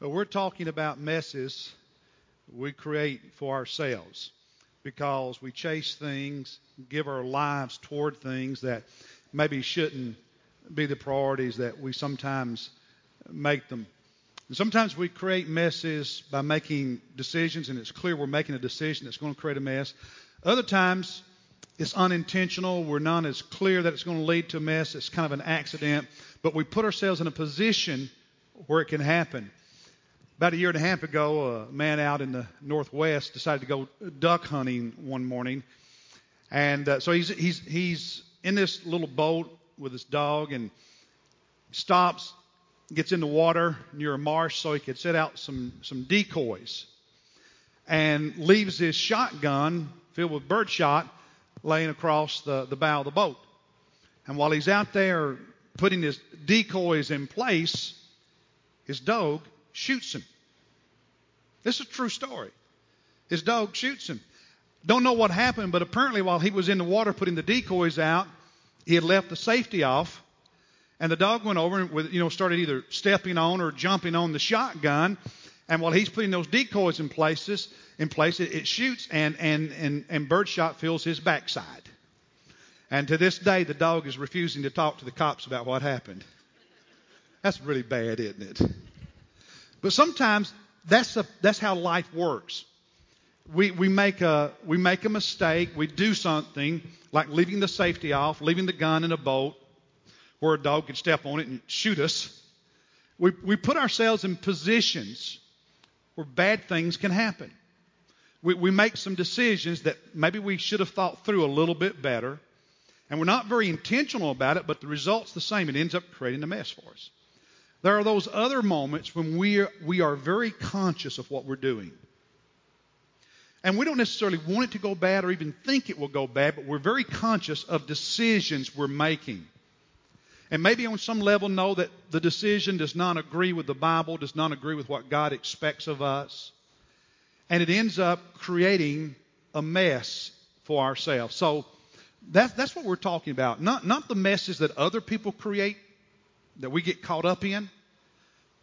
But we're talking about messes we create for ourselves because we chase things, give our lives toward things that maybe shouldn't be the priorities that we sometimes make them. And sometimes we create messes by making decisions, and it's clear we're making a decision that's going to create a mess. Other times, it's unintentional. We're not as clear that it's going to lead to a mess. It's kind of an accident. But we put ourselves in a position where it can happen. About a year and a half ago, a man out in the Northwest decided to go duck hunting one morning. And uh, so he's, he's, he's in this little boat with his dog and stops, gets in the water near a marsh so he could set out some, some decoys and leaves his shotgun filled with birdshot laying across the, the bow of the boat. And while he's out there putting his decoys in place, his dog shoots him. This is a true story. His dog shoots him. Don't know what happened, but apparently while he was in the water putting the decoys out, he had left the safety off, and the dog went over and you know started either stepping on or jumping on the shotgun. And while he's putting those decoys in places, in place, it, it shoots and and and and birdshot fills his backside. And to this day, the dog is refusing to talk to the cops about what happened. That's really bad, isn't it? But sometimes that's, that's how life works. We, we, make a, we make a mistake. We do something like leaving the safety off, leaving the gun in a boat where a dog could step on it and shoot us. We, we put ourselves in positions where bad things can happen. We, we make some decisions that maybe we should have thought through a little bit better. And we're not very intentional about it, but the result's the same. It ends up creating a mess for us. There are those other moments when we are, we are very conscious of what we're doing. And we don't necessarily want it to go bad or even think it will go bad, but we're very conscious of decisions we're making. And maybe on some level know that the decision does not agree with the Bible, does not agree with what God expects of us. And it ends up creating a mess for ourselves. So that's, that's what we're talking about. Not, not the messes that other people create that we get caught up in,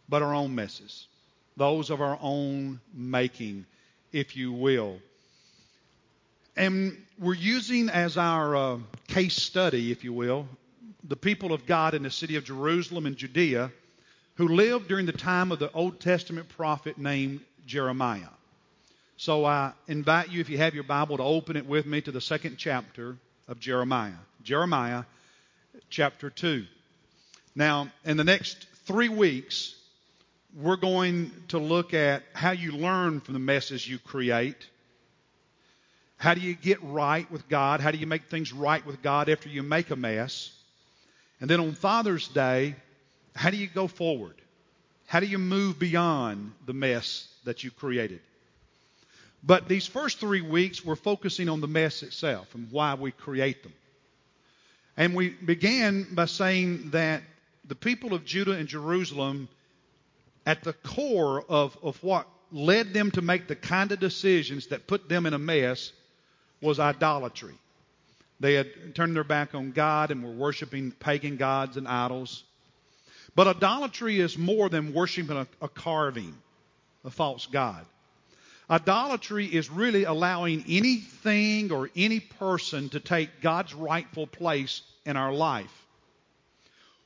but our own messes, those of our own making, if you will. And we're using as our uh, case study, if you will, the people of God in the city of Jerusalem and Judea who lived during the time of the Old Testament prophet named Jeremiah. So I invite you, if you have your Bible, to open it with me to the second chapter of Jeremiah. Jeremiah chapter 2. Now, in the next three weeks, we're going to look at how you learn from the messes you create. How do you get right with God? How do you make things right with God after you make a mess? And then on Father's Day, how do you go forward? How do you move beyond the mess that you created? But these first three weeks, we're focusing on the mess itself and why we create them. And we began by saying that the people of Judah and Jerusalem, at the core of, of what led them to make the kind of decisions that put them in a mess was idolatry. They had turned their back on God and were worshiping pagan gods and idols. But idolatry is more than worshiping a, a carving, a false god. Idolatry is really allowing anything or any person to take God's rightful place in our life.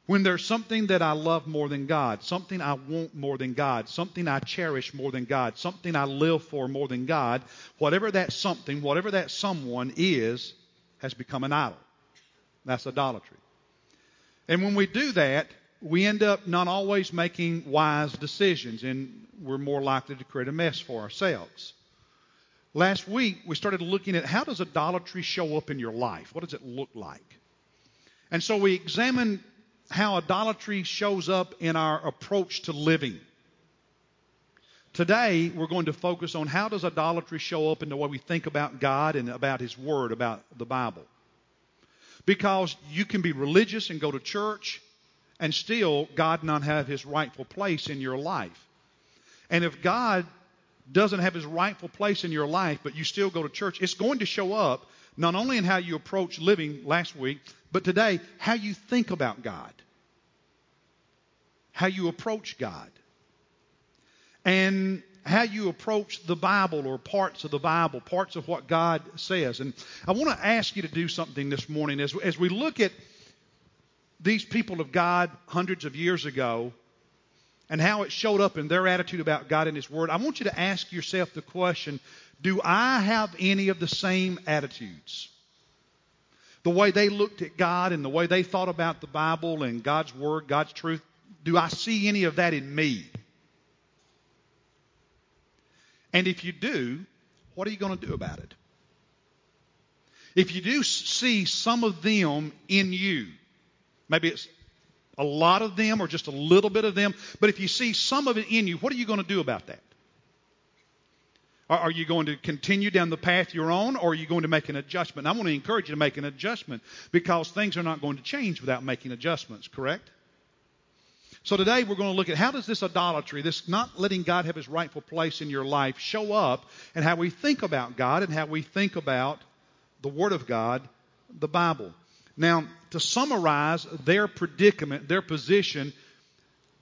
When there's something that I love more than God, something I want more than God, something I cherish more than God, something I live for more than God, whatever that something, whatever that someone is, has become an idol. That's idolatry. And when we do that, we end up not always making wise decisions, and we're more likely to create a mess for ourselves. Last week, we started looking at how does idolatry show up in your life? What does it look like? And so we examined how idolatry shows up in our approach to living. Today, we're going to focus on how does idolatry show up in the way we think about God and about His Word, about the Bible. Because you can be religious and go to church and still God not have His rightful place in your life. And if God doesn't have His rightful place in your life, but you still go to church, it's going to show up not only in how you approach living last week, but today, how you think about God, how you approach God. and how you approach the Bible or parts of the Bible, parts of what God says. And I want to ask you to do something this morning as, as we look at these people of God hundreds of years ago and how it showed up in their attitude about God and His Word. I want you to ask yourself the question do I have any of the same attitudes? The way they looked at God and the way they thought about the Bible and God's Word, God's truth, do I see any of that in me? And if you do, what are you going to do about it? If you do see some of them in you, maybe it's a lot of them or just a little bit of them, but if you see some of it in you, what are you going to do about that? Are you going to continue down the path you're on, or are you going to make an adjustment? I want to encourage you to make an adjustment because things are not going to change without making adjustments, correct? So today we're going to look at how does this idolatry, this not letting God have his rightful place in your life, show up and how we think about God and how we think about the Word of God, the Bible. Now, to summarize their predicament, their position,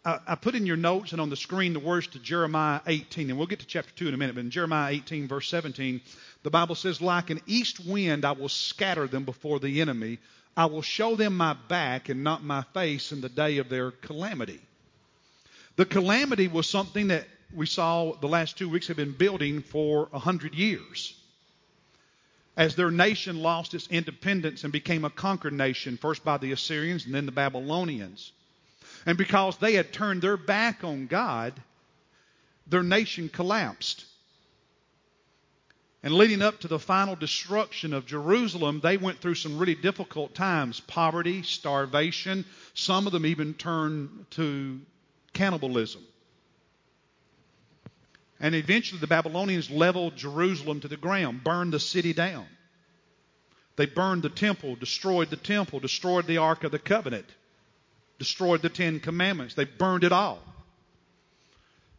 I put in your notes and on the screen the words to Jeremiah 18, and we'll get to chapter 2 in a minute, but in Jeremiah 18, verse 17, the Bible says, Like an east wind, I will scatter them before the enemy. I will show them my back and not my face in the day of their calamity. The calamity was something that we saw the last two weeks have been building for a hundred years. As their nation lost its independence and became a conquered nation, first by the Assyrians and then the Babylonians. And because they had turned their back on God, their nation collapsed. And leading up to the final destruction of Jerusalem, they went through some really difficult times poverty, starvation. Some of them even turned to cannibalism. And eventually the Babylonians leveled Jerusalem to the ground, burned the city down. They burned the temple, destroyed the temple, destroyed the Ark of the Covenant, destroyed the Ten Commandments. They burned it all.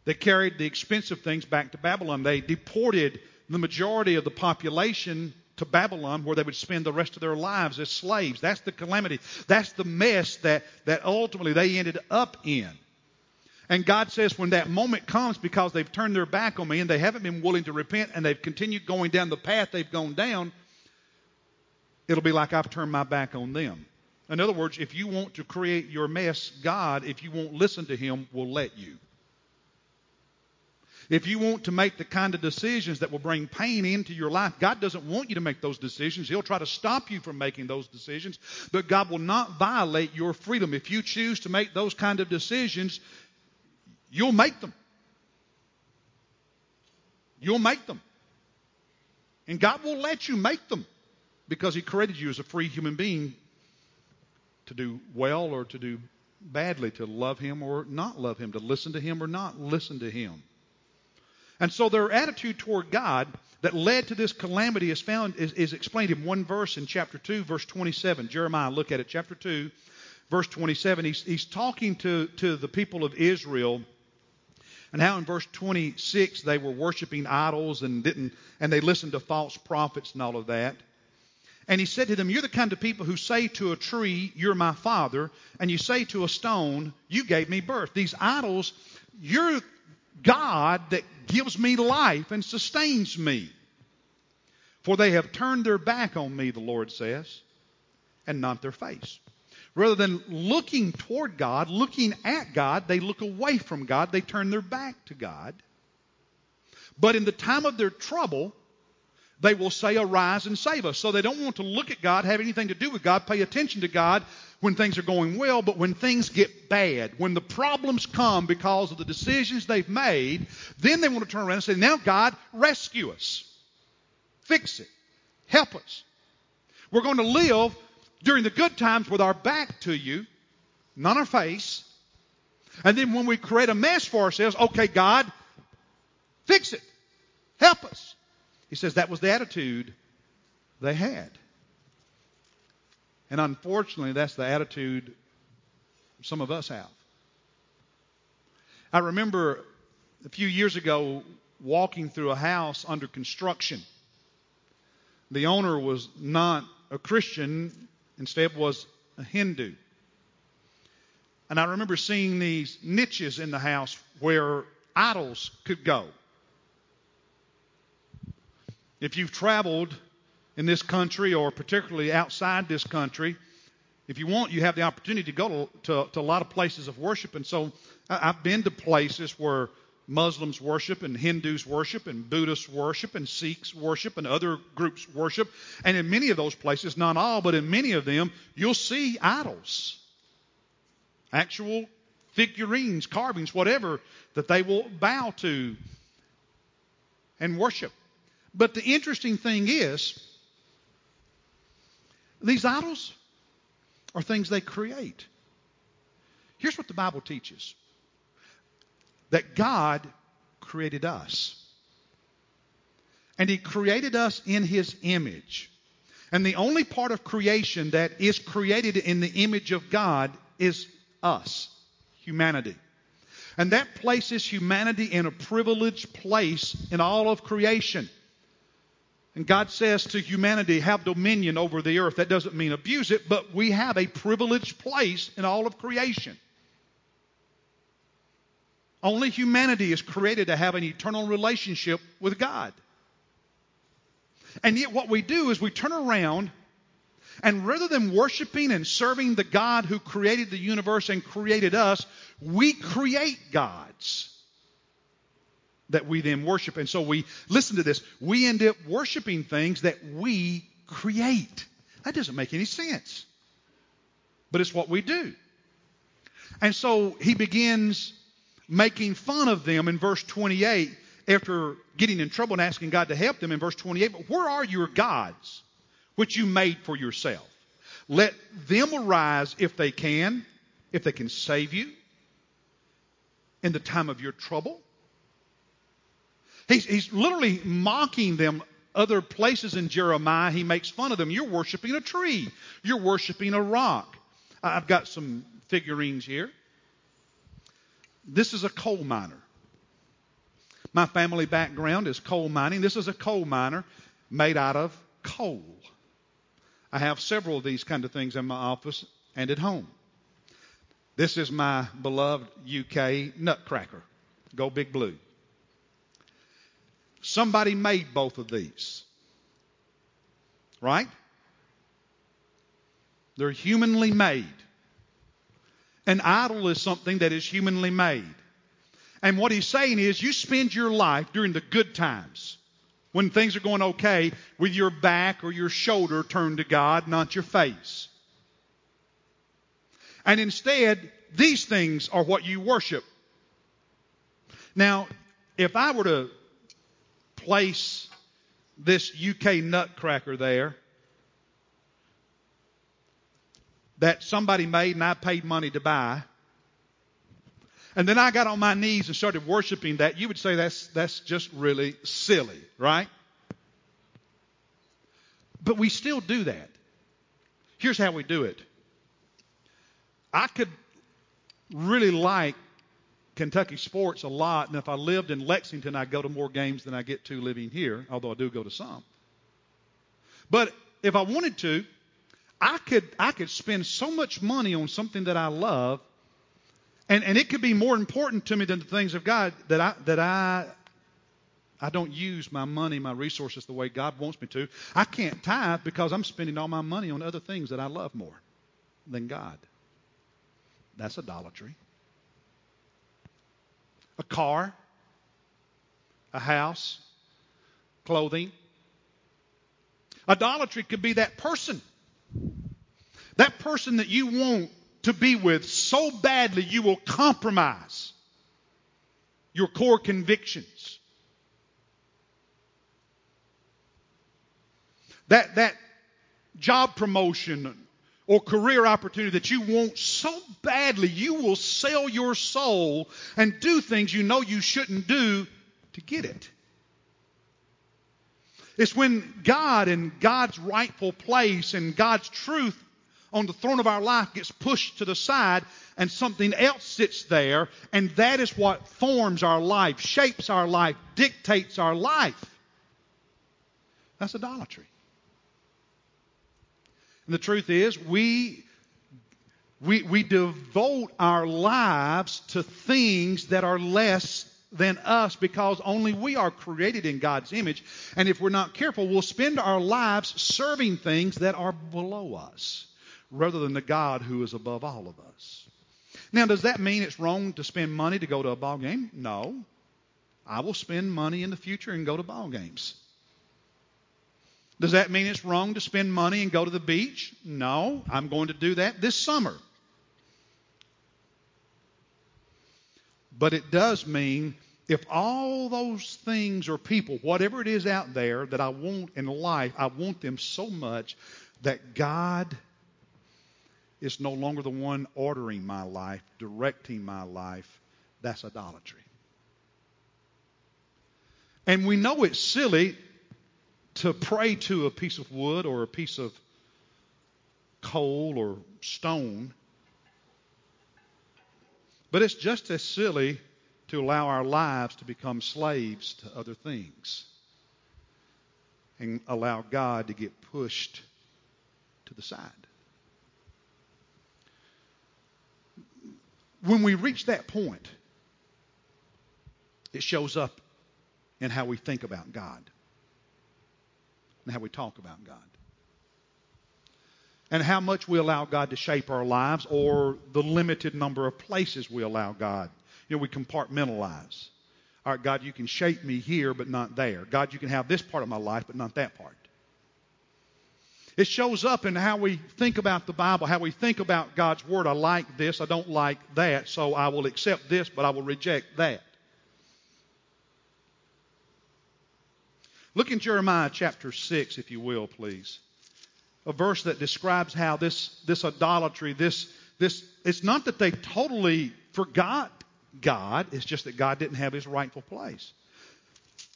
They carried the expensive things back to Babylon. They deported the majority of the population to Babylon where they would spend the rest of their lives as slaves. That's the calamity. That's the mess that, that ultimately they ended up in. And God says, when that moment comes, because they've turned their back on me and they haven't been willing to repent and they've continued going down the path they've gone down, it'll be like I've turned my back on them. In other words, if you want to create your mess, God, if you won't listen to Him, will let you. If you want to make the kind of decisions that will bring pain into your life, God doesn't want you to make those decisions. He'll try to stop you from making those decisions, but God will not violate your freedom. If you choose to make those kind of decisions, you'll make them. You'll make them. And God will let you make them because He created you as a free human being to do well or to do badly, to love Him or not love Him, to listen to Him or not listen to Him. And so their attitude toward God that led to this calamity is found is, is explained in one verse in chapter 2, verse 27. Jeremiah, look at it, chapter 2, verse 27. He's, he's talking to, to the people of Israel and how in verse 26 they were worshiping idols and didn't and they listened to false prophets and all of that. And he said to them, You're the kind of people who say to a tree, You're my father, and you say to a stone, You gave me birth. These idols, you're God that gives me life and sustains me. For they have turned their back on me, the Lord says, and not their face. Rather than looking toward God, looking at God, they look away from God. They turn their back to God. But in the time of their trouble, they will say, Arise and save us. So they don't want to look at God, have anything to do with God, pay attention to God when things are going well, but when things get bad, when the problems come because of the decisions they've made, then they want to turn around and say, Now, God, rescue us. Fix it. Help us. We're going to live during the good times with our back to you, not our face. And then when we create a mess for ourselves, okay, God, fix it. Help us. He says that was the attitude they had. And unfortunately, that's the attitude some of us have. I remember a few years ago walking through a house under construction. The owner was not a Christian, instead was a Hindu. And I remember seeing these niches in the house where idols could go. If you've traveled in this country or particularly outside this country, if you want, you have the opportunity to go to, to, to a lot of places of worship. And so I've been to places where Muslims worship and Hindus worship and Buddhists worship and Sikhs worship and other groups worship. And in many of those places, not all, but in many of them, you'll see idols. Actual figurines, carvings, whatever that they will bow to and worship. But the interesting thing is, these idols are things they create. Here's what the Bible teaches that God created us. And He created us in His image. And the only part of creation that is created in the image of God is us, humanity. And that places humanity in a privileged place in all of creation. And God says to humanity, have dominion over the earth. That doesn't mean abuse it, but we have a privileged place in all of creation. Only humanity is created to have an eternal relationship with God. And yet, what we do is we turn around and rather than worshiping and serving the God who created the universe and created us, we create gods that we then worship. And so we, listen to this, we end up worshiping things that we create. That doesn't make any sense. But it's what we do. And so he begins making fun of them in verse 28 after getting in trouble and asking God to help them in verse 28. But where are your gods which you made for yourself? Let them arise if they can, if they can save you in the time of your trouble. He's, he's literally mocking them other places in Jeremiah. He makes fun of them. You're worshiping a tree, you're worshiping a rock. I've got some figurines here. This is a coal miner. My family background is coal mining. This is a coal miner made out of coal. I have several of these kind of things in my office and at home. This is my beloved UK nutcracker. Go Big Blue. Somebody made both of these. Right? They're humanly made. An idol is something that is humanly made. And what he's saying is you spend your life during the good times, when things are going okay, with your back or your shoulder turned to God, not your face. And instead, these things are what you worship. Now, if I were to place this UK nutcracker there that somebody made and I paid money to buy, and then I got on my knees and started worshiping that, you would say that's, that's just really silly, right? But we still do that. Here's how we do it. I could really like Kentucky sports a lot, and if I lived in Lexington, I'd go to more games than I get to living here, although I do go to some. But if I wanted to, I could I could spend so much money on something that I love, and, and it could be more important to me than the things of God that I that I I don't use my money, my resources the way God wants me to. I can't tithe because I'm spending all my money on other things that I love more than God. That's idolatry. A car, a house, clothing. Idolatry could be that person that person that you want to be with so badly you will compromise your core convictions. That, that job promotion or career opportunity that you want so badly, you will sell your soul and do things you know you shouldn't do to get it. It's when God and God's rightful place and God's truth on the throne of our life gets pushed to the side and something else sits there, and that is what forms our life, shapes our life, dictates our life. That's idolatry. And the truth is, we, we, we devote our lives to things that are less than us because only we are created in God's image. And if we're not careful, we'll spend our lives serving things that are below us rather than the God who is above all of us. Now, does that mean it's wrong to spend money to go to a ball game? No. I will spend money in the future and go to ball games. Does that mean it's wrong to spend money and go to the beach? No. I'm going to do that this summer. But it does mean if all those things or people, whatever it is out there that I want in life, I want them so much that God is no longer the one ordering my life, directing my life, that's idolatry. And we know it's silly to pray to a piece of wood or a piece of coal or stone but it's just as silly to allow our lives to become slaves to other things and allow God to get pushed to the side. When we reach that point, it shows up in how we think about God and how we talk about God and how much we allow God to shape our lives or the limited number of places we allow God. You know, we compartmentalize. All right, God, you can shape me here, but not there. God, you can have this part of my life, but not that part. It shows up in how we think about the Bible, how we think about God's Word. I like this, I don't like that, so I will accept this, but I will reject that. Look in Jeremiah chapter 6, if you will, please a verse that describes how this, this idolatry, this, this, it's not that they totally forgot God, it's just that God didn't have his rightful place.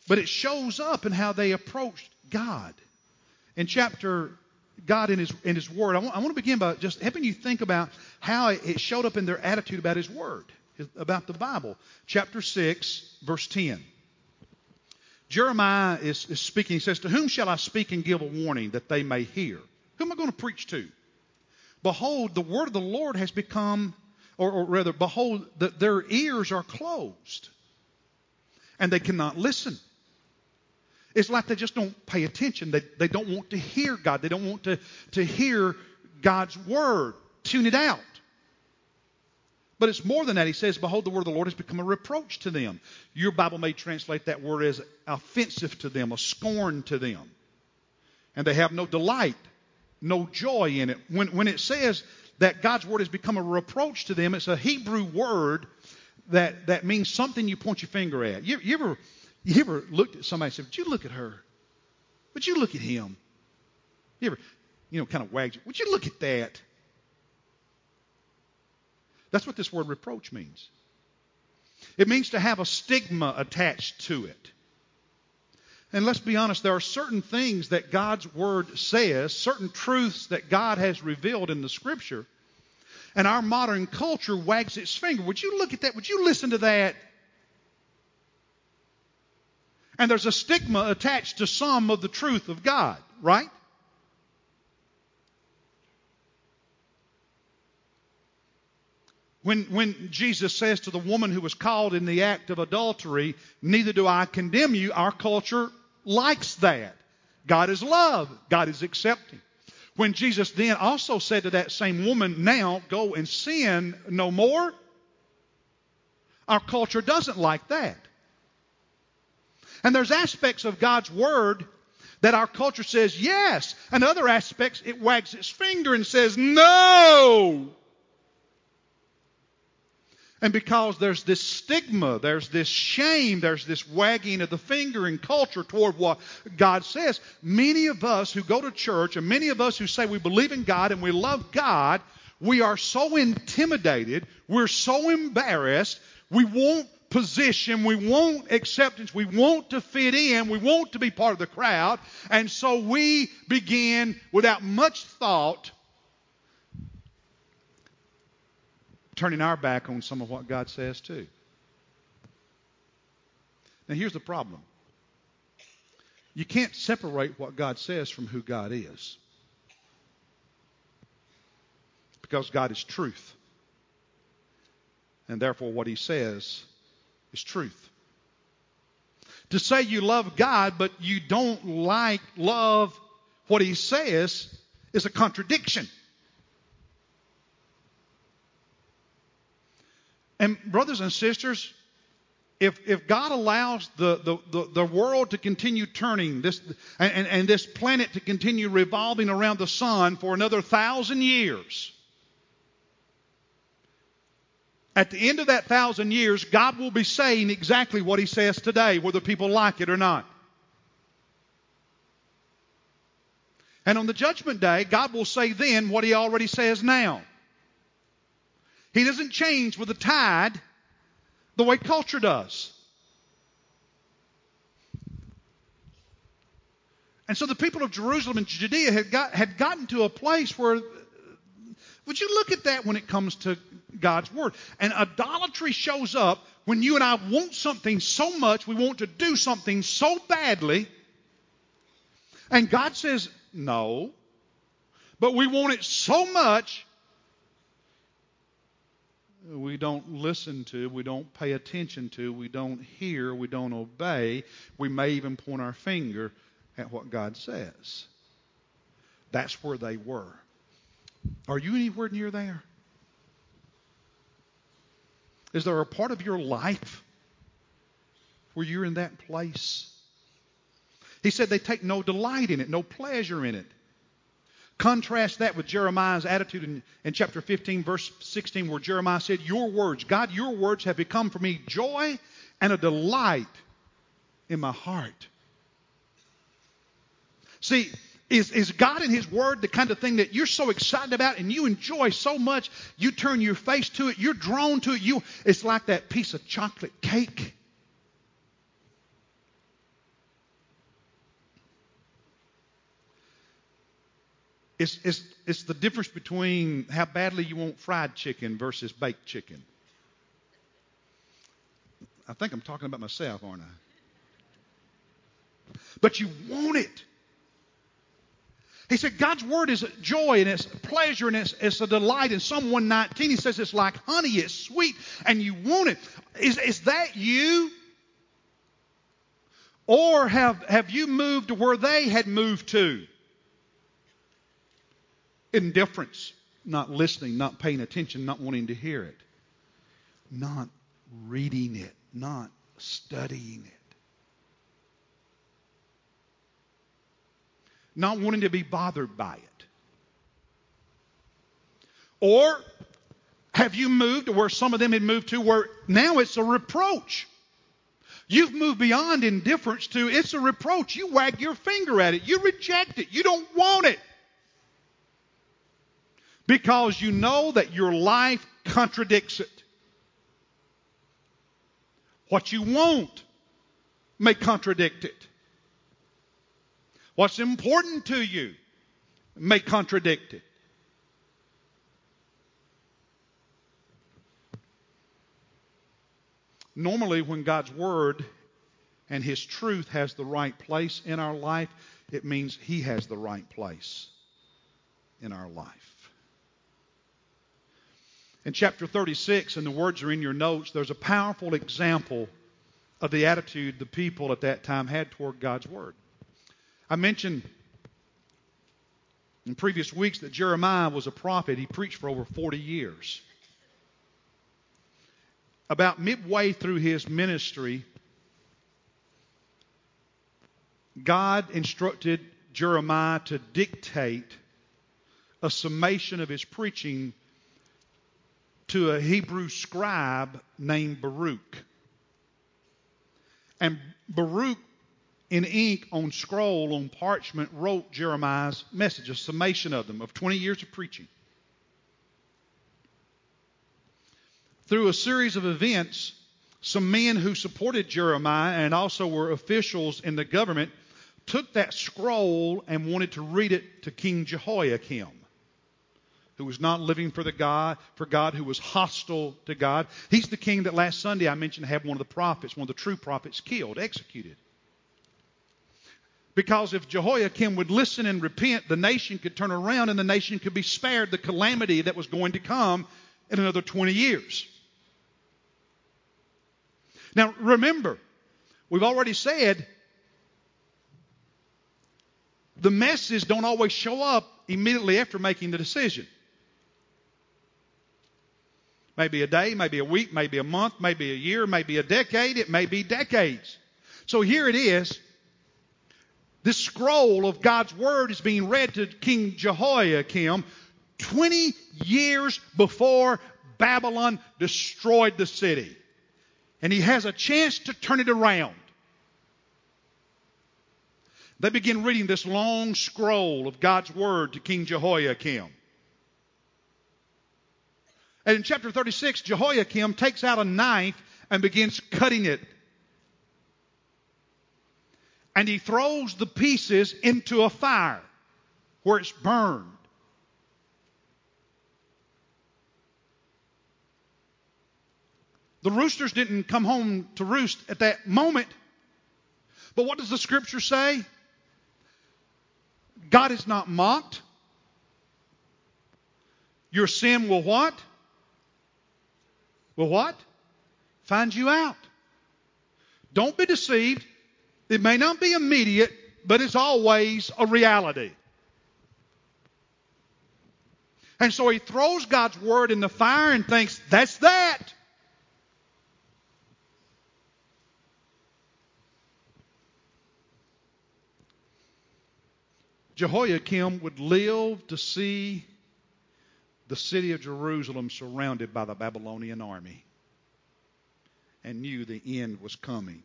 But it shows up in how they approached God. In chapter God in His in His Word, I want, I want to begin by just helping you think about how it showed up in their attitude about His Word, about the Bible. Chapter six, verse ten. Jeremiah is, is speaking. He says, "To whom shall I speak and give a warning that they may hear?" Who am I going to preach to? Behold, the word of the Lord has become, or, or rather, behold, that their ears are closed and they cannot listen. It's like they just don't pay attention. They, they don't want to hear God. They don't want to, to hear God's word. Tune it out. But it's more than that. He says, Behold, the word of the Lord has become a reproach to them. Your Bible may translate that word as offensive to them, a scorn to them. And they have no delight no joy in it. When, when it says that God's word has become a reproach to them, it's a Hebrew word that, that means something you point your finger at. You, you, ever, you ever looked at somebody and said, Would you look at her? Would you look at him? You ever, you know, kind of wagged. Would you look at that? That's what this word reproach means. It means to have a stigma attached to it. And let's be honest, there are certain things that God's Word says, certain truths that God has revealed in the Scripture, and our modern culture wags its finger. Would you look at that? Would you listen to that? And there's a stigma attached to some of the truth of God, right? When, when Jesus says to the woman who was caught in the act of adultery, Neither do I condemn you, our culture likes that. God is love, God is accepting. When Jesus then also said to that same woman, Now go and sin no more, our culture doesn't like that. And there's aspects of God's Word that our culture says yes, and other aspects it wags its finger and says no. And because there's this stigma, there's this shame, there's this wagging of the finger in culture toward what God says, many of us who go to church and many of us who say we believe in God and we love God, we are so intimidated, we're so embarrassed, we want position, we want acceptance, we want to fit in, we want to be part of the crowd, and so we begin without much thought turning our back on some of what God says too. Now, here's the problem you can't separate what God says from who God is. Because God is truth. And therefore, what He says is truth. To say you love God, but you don't like, love what He says, is a contradiction. And, brothers and sisters, if, if God allows the, the, the, the, world to continue turning this, and, and this planet to continue revolving around the sun for another thousand years, at the end of that thousand years, God will be saying exactly what He says today, whether people like it or not. And on the judgment day, God will say then what He already says now. He doesn't change with the tide the way culture does. And so the people of Jerusalem and Judea had, got, had gotten to a place where, would you look at that when it comes to God's Word? And idolatry shows up when you and I want something so much, we want to do something so badly, and God says, no. But we want it so much, we don't listen to, we don't pay attention to, we don't hear, we don't obey. We may even point our finger at what God says. That's where they were. Are you anywhere near there? Is there a part of your life where you're in that place? He said they take no delight in it, no pleasure in it. Contrast that with Jeremiah's attitude in, in, chapter 15, verse 16, where Jeremiah said, Your words, God, your words have become for me joy and a delight in my heart. See, is, is God and His Word the kind of thing that you're so excited about and you enjoy so much, you turn your face to it, you're drawn to it. You, it's like that piece of chocolate cake. It's, it's, it's the difference between how badly you want fried chicken versus baked chicken. I think I'm talking about myself, aren't I? But you want it. He said God's word is joy and it's pleasure and it's, it's a delight. In Psalm 119, he says it's like honey, it's sweet, and you want it. Is, is that you? Or have, have you moved to where they had moved to? Indifference, not listening, not paying attention, not wanting to hear it, not reading it, not studying it. not wanting to be bothered by it? Or have you moved to where some of them had moved to where now it's a reproach? You've moved beyond indifference to it's a reproach. You wag your finger at it. You reject it. You don't want it. Because you know that your life contradicts it. What you want may contradict it. What's important to you may contradict it. Normally, when God's Word and His truth has the right place in our life, it means He has the right place in our life. In chapter 36, and the words are in your notes, there's a powerful example of the attitude the people at that time had toward God's Word. I mentioned in previous weeks that Jeremiah was a prophet. He preached for over 40 years. About midway through his ministry, God instructed Jeremiah to dictate a summation of his preaching to a Hebrew scribe named Baruch. And Baruch in ink on scroll on parchment wrote Jeremiah's message, a summation of them, of 20 years of preaching. Through a series of events, some men who supported Jeremiah and also were officials in the government took that scroll and wanted to read it to King Jehoiakim, who was not living for the God, for God, who was hostile to God. He's the king that last Sunday I mentioned had one of the prophets, one of the true prophets, killed, executed. Because if Jehoiakim would listen and repent, the nation could turn around and the nation could be spared the calamity that was going to come in another 20 years. Now, remember, We've already said the messes don't always show up immediately after making the decision. Maybe a day, maybe a week, maybe a month, maybe a year, maybe a decade, it may be decades. So here it is. This scroll of God's Word is being read to King Jehoiakim 20 years before Babylon destroyed the city. And he has a chance to turn it around. They begin reading this long scroll of God's Word to King Jehoiakim. And in chapter 36, Jehoiakim takes out a knife and begins cutting it. And he throws the pieces into a fire where it's burned. The roosters didn't come home to roost at that moment. But what does the scripture say? God is not mocked. Your sin will what? Will what? Find you out. Don't be deceived. It may not be immediate, but it's always a reality. And so he throws God's word in the fire and thinks, that's that. Jehoiakim would live to see the city of Jerusalem surrounded by the Babylonian army and knew the end was coming.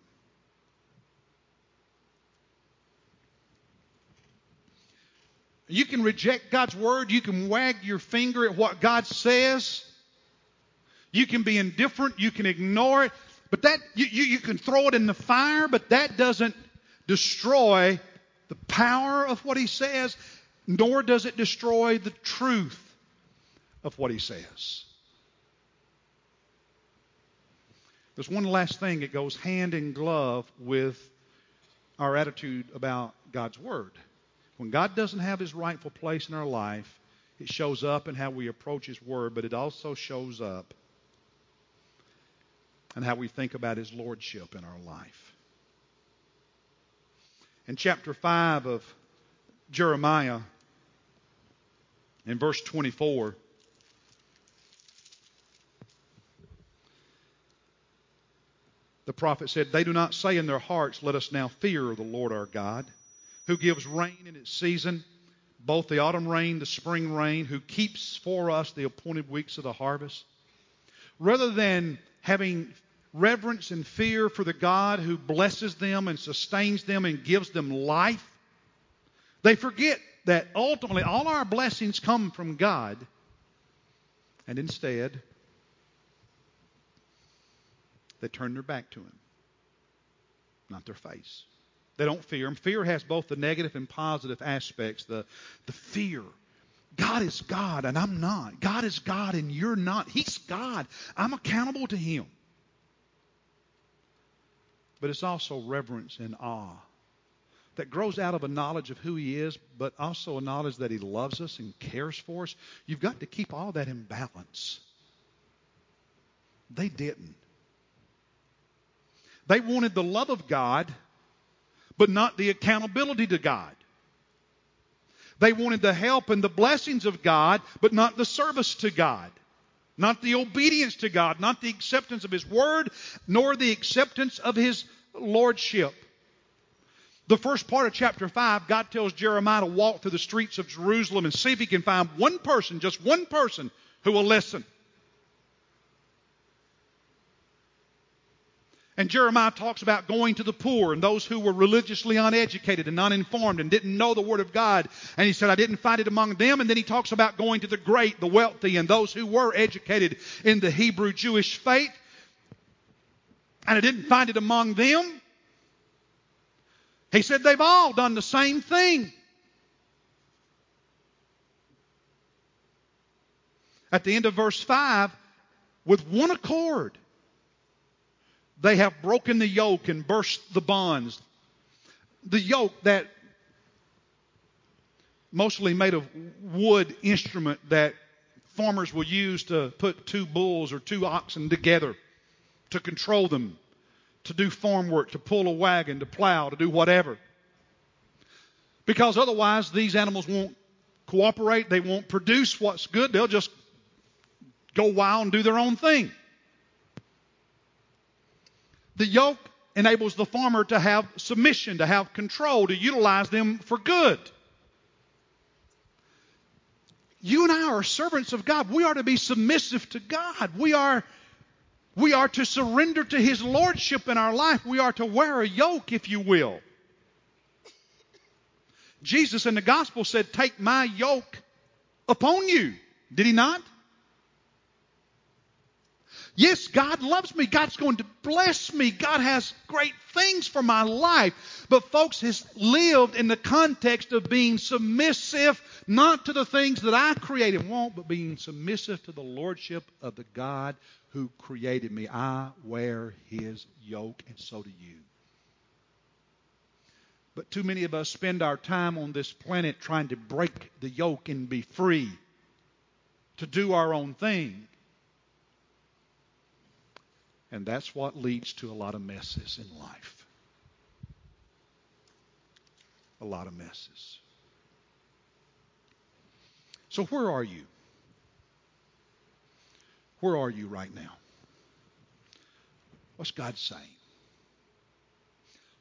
You can reject God's word. You can wag your finger at what God says. You can be indifferent. You can ignore it. But that, you, you, you can throw it in the fire, but that doesn't destroy the power of what he says, nor does it destroy the truth of what he says. There's one last thing that goes hand in glove with our attitude about God's Word. When God doesn't have his rightful place in our life, it shows up in how we approach his Word, but it also shows up in how we think about his Lordship in our life in chapter 5 of Jeremiah, in verse 24, the prophet said, They do not say in their hearts, Let us now fear the Lord our God, who gives rain in its season, both the autumn rain, the spring rain, who keeps for us the appointed weeks of the harvest. Rather than having reverence and fear for the God who blesses them and sustains them and gives them life, they forget that ultimately all our blessings come from God. And instead, they turn their back to Him, not their face. They don't fear Him. Fear has both the negative and positive aspects. The, the fear. God is God and I'm not. God is God and you're not. He's God. I'm accountable to Him but it's also reverence and awe that grows out of a knowledge of who He is, but also a knowledge that He loves us and cares for us. You've got to keep all that in balance. They didn't. They wanted the love of God, but not the accountability to God. They wanted the help and the blessings of God, but not the service to God. Not the obedience to God, not the acceptance of His Word, nor the acceptance of His Lordship. The first part of chapter 5, God tells Jeremiah to walk through the streets of Jerusalem and see if he can find one person, just one person, who will listen. And Jeremiah talks about going to the poor and those who were religiously uneducated and uninformed and didn't know the Word of God. And he said, I didn't find it among them. And then he talks about going to the great, the wealthy, and those who were educated in the Hebrew Jewish faith. And I didn't find it among them. He said they've all done the same thing. At the end of verse 5, with one accord, they have broken the yoke and burst the bonds. The yoke that mostly made of wood instrument that farmers will use to put two bulls or two oxen together to control them, to do farm work, to pull a wagon, to plow, to do whatever. Because otherwise, these animals won't cooperate, they won't produce what's good, they'll just go wild and do their own thing. The yoke enables the farmer to have submission, to have control, to utilize them for good. You and I are servants of God. We are to be submissive to God. We are, we are to surrender to His Lordship in our life. We are to wear a yoke, if you will. Jesus in the gospel said, Take my yoke upon you. Did he not? Yes, God loves me. God's going to bless me. God has great things for my life. But folks has lived in the context of being submissive, not to the things that I create and want, but being submissive to the lordship of the God who created me. I wear his yoke, and so do you. But too many of us spend our time on this planet trying to break the yoke and be free, to do our own thing. And that's what leads to a lot of messes in life. A lot of messes. So, where are you? Where are you right now? What's God saying?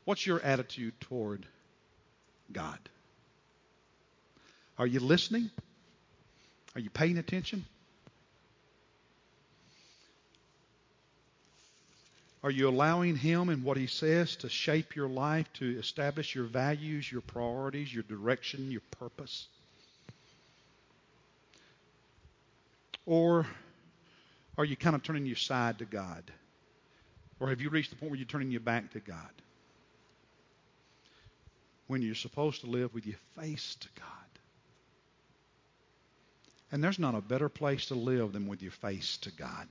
What's your attitude toward God? Are you listening? Are you paying attention? Are you allowing Him and what He says to shape your life, to establish your values, your priorities, your direction, your purpose? Or are you kind of turning your side to God? Or have you reached the point where you're turning your back to God? When you're supposed to live with your face to God. And there's not a better place to live than with your face to God.